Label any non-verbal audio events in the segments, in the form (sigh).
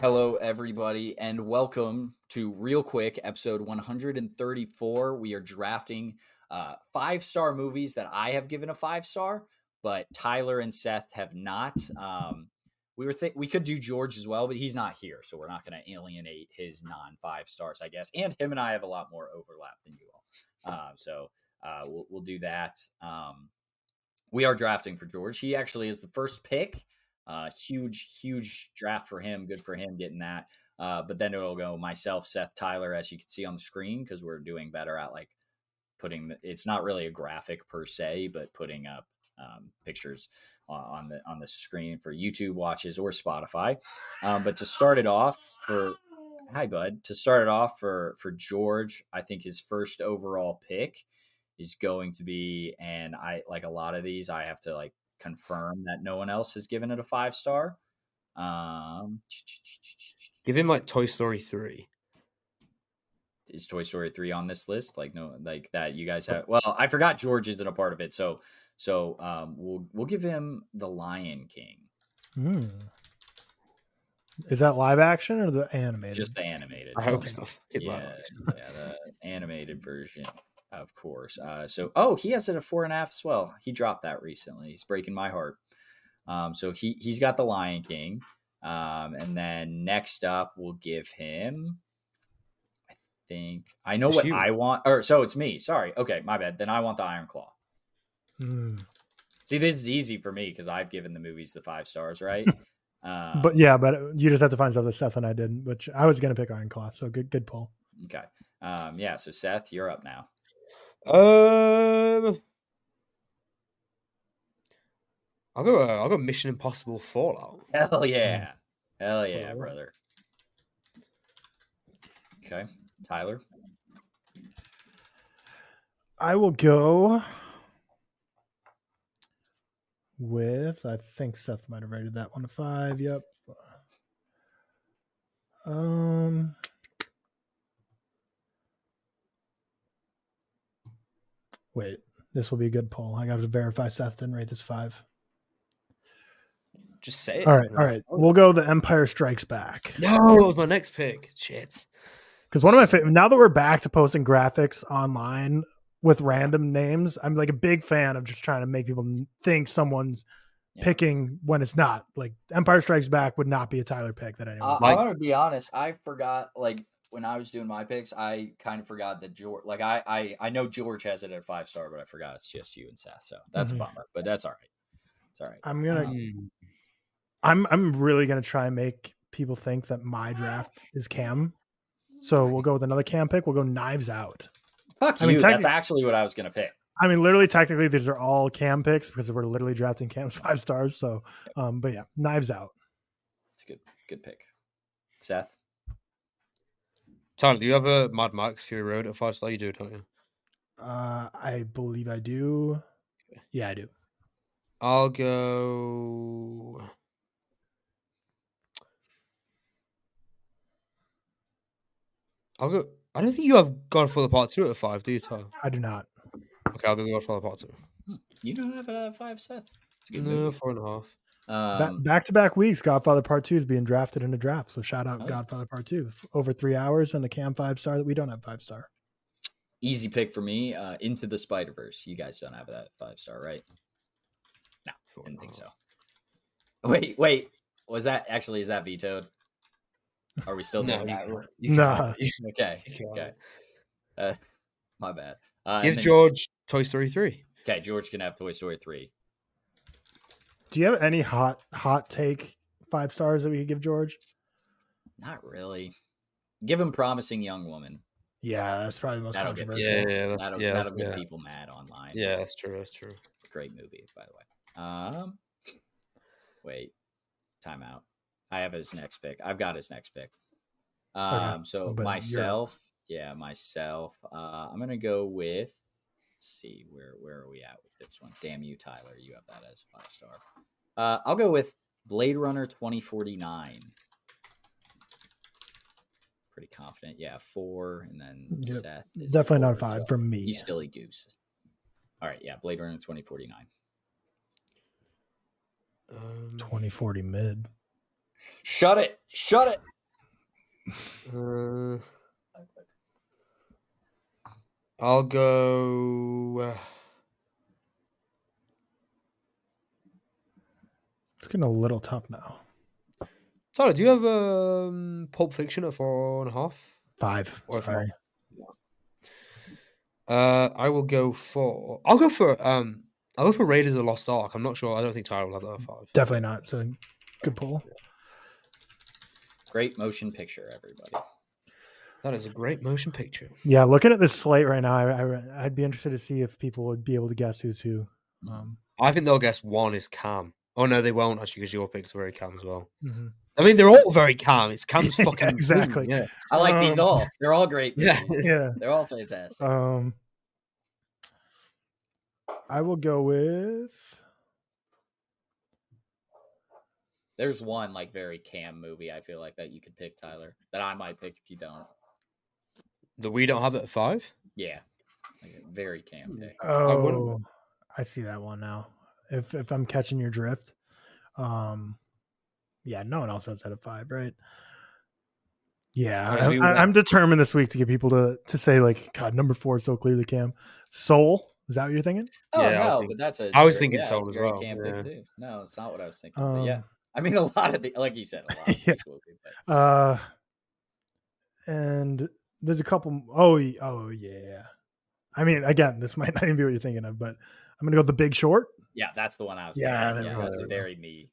Hello, everybody, and welcome to ReelQuick, episode 134. We are drafting uh, five star movies that I have given a five star, but Tyler and Seth have not. Um, we were th- we could do George as well, but he's not here, so we're not going to alienate his non five stars, I guess. And him and I have a lot more overlap than you all, uh, so uh, we'll we'll do that. Um, we are drafting for George. He actually is the first pick. Uh, huge, huge draft for him. Good for him getting that. Uh, but then it'll go myself, Seth, Tyler, as you can see on the screen, because we're doing better at like putting. The, it's not really a graphic per se, but putting up um, pictures on the on the screen for YouTube watches or Spotify. Um, but to start it off for hi bud, to start it off for for George, I think his first overall pick is going to be, and I like a lot of these, I have to like confirm that no one else has given it a five star. Um, Give him like Toy Story three. is Toy Story three on this list? Like no, like that you guys have. Well, I forgot George isn't a part of it, so so um, we'll we'll give him the Lion King, Hmm. Is that live action or the animated? just the animated. I hope Okay. it's Yeah, yeah, the animated version, of course. Uh, so, oh, he has it at four and a half as well. He dropped that recently. He's breaking my heart. Um, so he he's got the Lion King, um, and then next up we'll give him. I think I know It's what you. I want. Or so it's me. Sorry. Okay, my bad. Then I want the Iron Claw. Hmm. See, this is easy for me because I've given the movies the five stars, right? (laughs) um, But yeah, but you just have to find stuff that Seth and I didn't, which I was gonna pick Iron Claw. So good, good pull. okay. Um, yeah. So Seth, you're up now. Um, I'll go. Uh, I'll go. Mission Impossible Fallout. Hell yeah. Hell yeah, Alright. brother. Okay. Tyler. I will go with. I think Seth might have rated that one to five. Yep. Um. Wait, this will be a good poll. I got to verify Seth didn't rate this five. Just say it. All right, all right. We'll go. The Empire Strikes Back. No, that was my next pick. Shit. Because one of my favorite, now that we're back to posting graphics online with random names, I'm like a big fan of just trying to make people think someone's Yeah. picking when it's not. Like Empire Strikes Back would not be a Tyler pick that anyone. Uh, I'm gonna be honest. I forgot. Like when I was doing my picks, I kind of forgot that George. Like I, I, I know George has it at five star, but I forgot it's just you and Seth. So that's Mhm. a bummer. But that's all right. It's all right. I'm gonna, Mm. I'm, I'm really gonna try and make people think that my draft is Cam. So we'll go with another Cam pick. We'll go Knives Out. Fuck I you. mean, that's actually what I was gonna pick. I mean, literally, technically, these are all Cam picks because we're literally drafting Cam's five stars. So, um, but yeah, Knives Out. It's a good, good pick. Seth. Tyler, do you have a Mad Max Fury Road at five star? You do, don't you? Uh, I believe I do. Yeah, I do. I'll go. I'll go. I don't think you have Godfather Part Two at five, do you, Tyler? I do not. Okay, I'll go Godfather Part Two. Hmm. You don't have it at five, Seth. It's a good No, movie. four and a half. Um, Back to back weeks, Godfather Part Two is being drafted in a draft. So shout out Oh. Godfather Part Two. Over three hours and the Cam five star that we don't have five star. easy pick for me. Uh, Into the Spider Verse. You guys don't have that five star, right? No, Four didn't think so. Wait, wait. Was that actually is that vetoed? Are we still (laughs) No, doing you that? can't. Nah. (laughs) Okay, okay. Uh, my bad. Uh, Give then- George Toy Story three. Okay, George can have Toy Story three. Do you have any hot hot take five stars that we could give George? Not really. Give him Promising Young Woman. Yeah, that's probably the most That'll get- controversial. Yeah, yeah, that's, That'll yeah, that'll that's- get yeah. people mad online. Yeah, that's true. That's true. great movie, by the way. Um, wait, timeout. I have his next pick. I've got his next pick. Um, so but you're myself, yeah, myself. Uh, I'm gonna go with. Let's see where where are we at with this one? Damn you, Tyler. You have that as a five star. Uh, I'll go with Blade Runner 2049. Pretty confident. Yeah, four, and then Yep. Seth. is Definitely not a five so from me. You silly goose. All right, yeah, Blade Runner 2049. Um, Twenty forty mid. Shut it. Shut it. Uh, I'll go. Uh, It's getting a little tough now. Tyler, do you have um, Pulp Fiction at four and a half? Five. Or if Sorry. Uh, I will go for. I'll go for. Um, I'll go for Raiders of the Lost Ark. I'm not sure. I don't think Tyler will have that at five. Definitely not. So good pull. Great motion picture, everybody. That is a great motion picture. Yeah, looking at this slate right now, I, I, I'd be interested to see if people would be able to guess who's who. Um, I think they'll guess one is Cam. Oh no, they won't actually because your picks are very Cam as well. mhm. I mean, they're all very Cam. It's Cam's (laughs) fucking thing, exactly. Yeah, I like these Um, all. They're all great. (laughs) yeah. Yeah. They're all fantastic. Um, I will go with. There's one like very cam movie I feel like that you could pick, Tyler, that I might pick if you don't. The we don't have it at five. Yeah. Very cam pick. I Oh, I see that one now. If if I'm catching your drift, um, yeah, no one else has that at five, right? Yeah, I I'm, I- I'm determined this week to get people to to say like, God, number four is so clearly Cam. Soul, is that what you're thinking? Oh Yeah, I was no, thinking- but that's a I was very- thinking yeah, Soul as well, yeah. too. No, it's not what I was thinking. but yeah. Um, I mean a lot of the like you said, a lot of (laughs) Yeah. these will but Uh, and there's a couple. Oh, oh yeah. I mean, again, this (laughs) might not even be what you're thinking of, but I'm gonna go with the Big Short. yeah, that's the one I was Yeah, thinking. Yeah, that's a very me,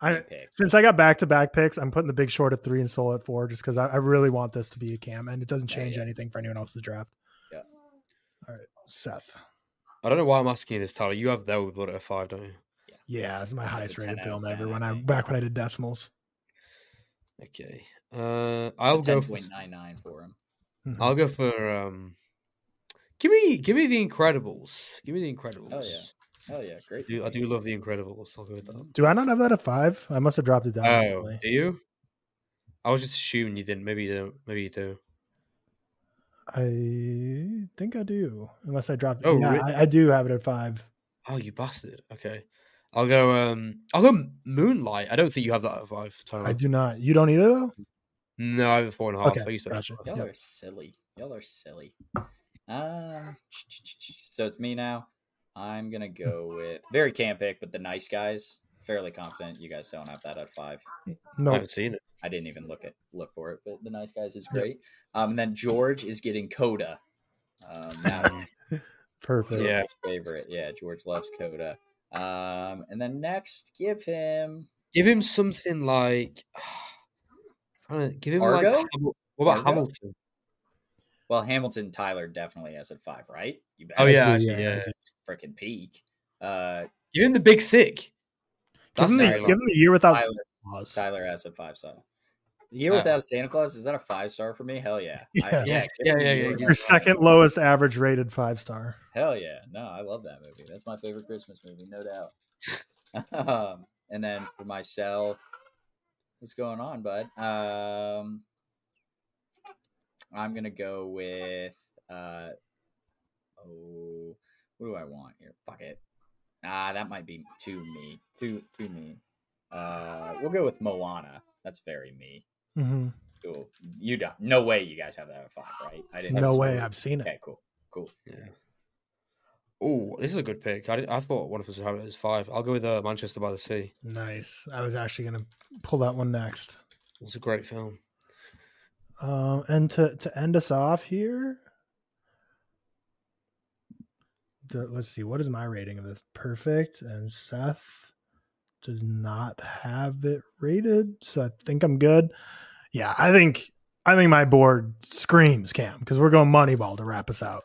I pick. since I got back to back picks, I'm putting the Big Short at three and Soul at four, just because I, I really want this to be a cam, and it doesn't change yeah. anything for anyone else's draft. Yeah. All right, Seth. I don't know why I'm asking you this, Tyler. You have There Will Be Blood at a five, don't you? Yeah, yeah it's my That's highest rated film 10, ever. When I back when I did decimals. Okay. Uh, I'll go. ten For, point nine nine for him. Mhm. I'll go for. Um, give me, give me the Incredibles. Give me the Incredibles. Oh yeah, great. I do, I do love the Incredibles. I'll go with that. Do I not have that at five? I must have dropped it down. Oh, probably. do you? I was just assuming you didn't. Maybe you don't. Maybe you do. I think I do, unless I dropped. it. Oh, yeah, re- I, I do have it at five. Oh, you bastard. Okay. I'll go. Um, I'll go Moonlight. I don't think you have that at five. Tyler. I do not. You don't either, though. No, I have a four and a half. Okay, I used to have gotcha. Y'all Yep. are silly. Y'all are silly. Um, (tsk) so it's me now. I'm gonna go with very camp pick, but the nice guys. Fairly confident you guys don't have that at five. No, I haven't seen it. I didn't even look at look for it, but the nice guys is great. Um, and then George is getting Coda. Um, now (laughs) perfect. Yeah. George's favorite. Yeah, George loves Coda. Um, and then next, give him Give him something like. (sighs) trying to give him Argo? like. What about Argo? Hamilton? well Hamilton. Tyler definitely has at five, right? You bet. Oh yeah, actually, yeah, I yeah. freaking peak. Uh, Give him the Big Sick. Give him, the, give him the year without Tyler, Claus. Tyler has a five star. The year Oh. without Santa Claus is that a five star for me? Hell yeah. Yeah. I, Yes. give Yeah, yeah, yeah, Your Santa. second lowest average rated five star. Hell yeah. No, I love that movie. That's my favorite Christmas movie, no doubt. (laughs) um, and then for myself, what's going on, bud? Um, I'm gonna go with uh, oh, what do I want here? Fuck it. Ah, that might be too me. Too too me. Uh, we'll go with Moana. That's very me. Mm-hmm. Cool. You don't. No way. You guys have that at five, right? I didn't. No way. it. I've seen it. Okay. Cool. Cool. Yeah. Oh, this is a good pick. I, I thought one of us would have it as five. I'll go with uh, Manchester by the Sea. Nice. I was actually gonna pull that one next. It's a great film. Um, and to to end us off here, let's see. What is my rating of this? Perfect. And Seth does not have it rated, so I think I'm good. Yeah, I think I think my board screams Cam because we're going Moneyball to wrap us out.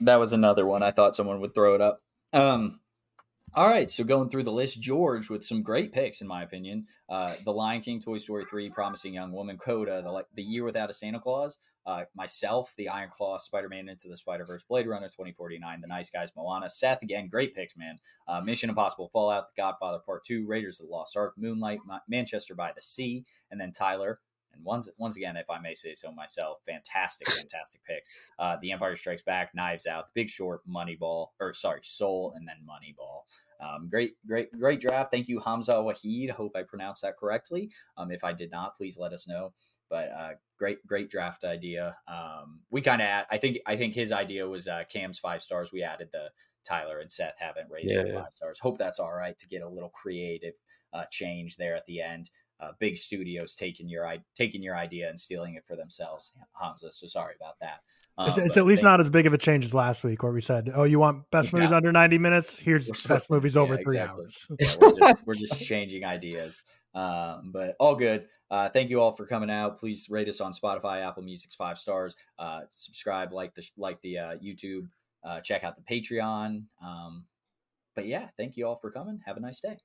That was another one I thought someone would throw it up. Um, All right, so going through the list, George with some great picks, in my opinion. Uh, the Lion King, Toy Story 3, Promising Young Woman, Coda, the, the Year Without a Santa Claus, uh, myself, The Iron Claw, Spider Man Into the Spider Verse, Blade Runner 2049, The Nice Guys, Moana, Seth, again, great picks, man. Uh, Mission Impossible, Fallout, The Godfather Part 2, Raiders of the Lost Ark, Moonlight, Ma- Manchester by the Sea, and then Tyler. And once, once again, if I may say so myself, fantastic, fantastic picks. Uh, the Empire Strikes Back, Knives Out, The Big Short, Moneyball, or sorry, Soul, and then Moneyball. Um, great, great, great draft. Thank you, Hamza Waheed. Hope I pronounced that correctly. Um, if I did not, please let us know. But uh, great, great draft idea. Um, we kind of, I think, I think his idea was uh, Cam's five stars. We added the Tyler and Seth haven't rated Yeah, yeah. five stars. Hope that's all right to get a little creative uh, change there at the end. Uh, big studios taking your taking your idea and stealing it for themselves, Hamza. So sorry about that. It's, Um, it's but at least thank- not as big of a change as last week, where we said, "Oh, you want best movies Yeah. under ninety minutes? Here's best (laughs) movies over yeah, three exactly. hours." Yeah, we're, just, we're just (laughs) changing ideas. Um, but all good. Uh, thank you all for coming out. Please rate us on Spotify, Apple Music's five stars. Uh, subscribe, like the like the uh, YouTube. Uh, check out the Patreon. Um, but yeah, thank you all for coming. Have a nice day.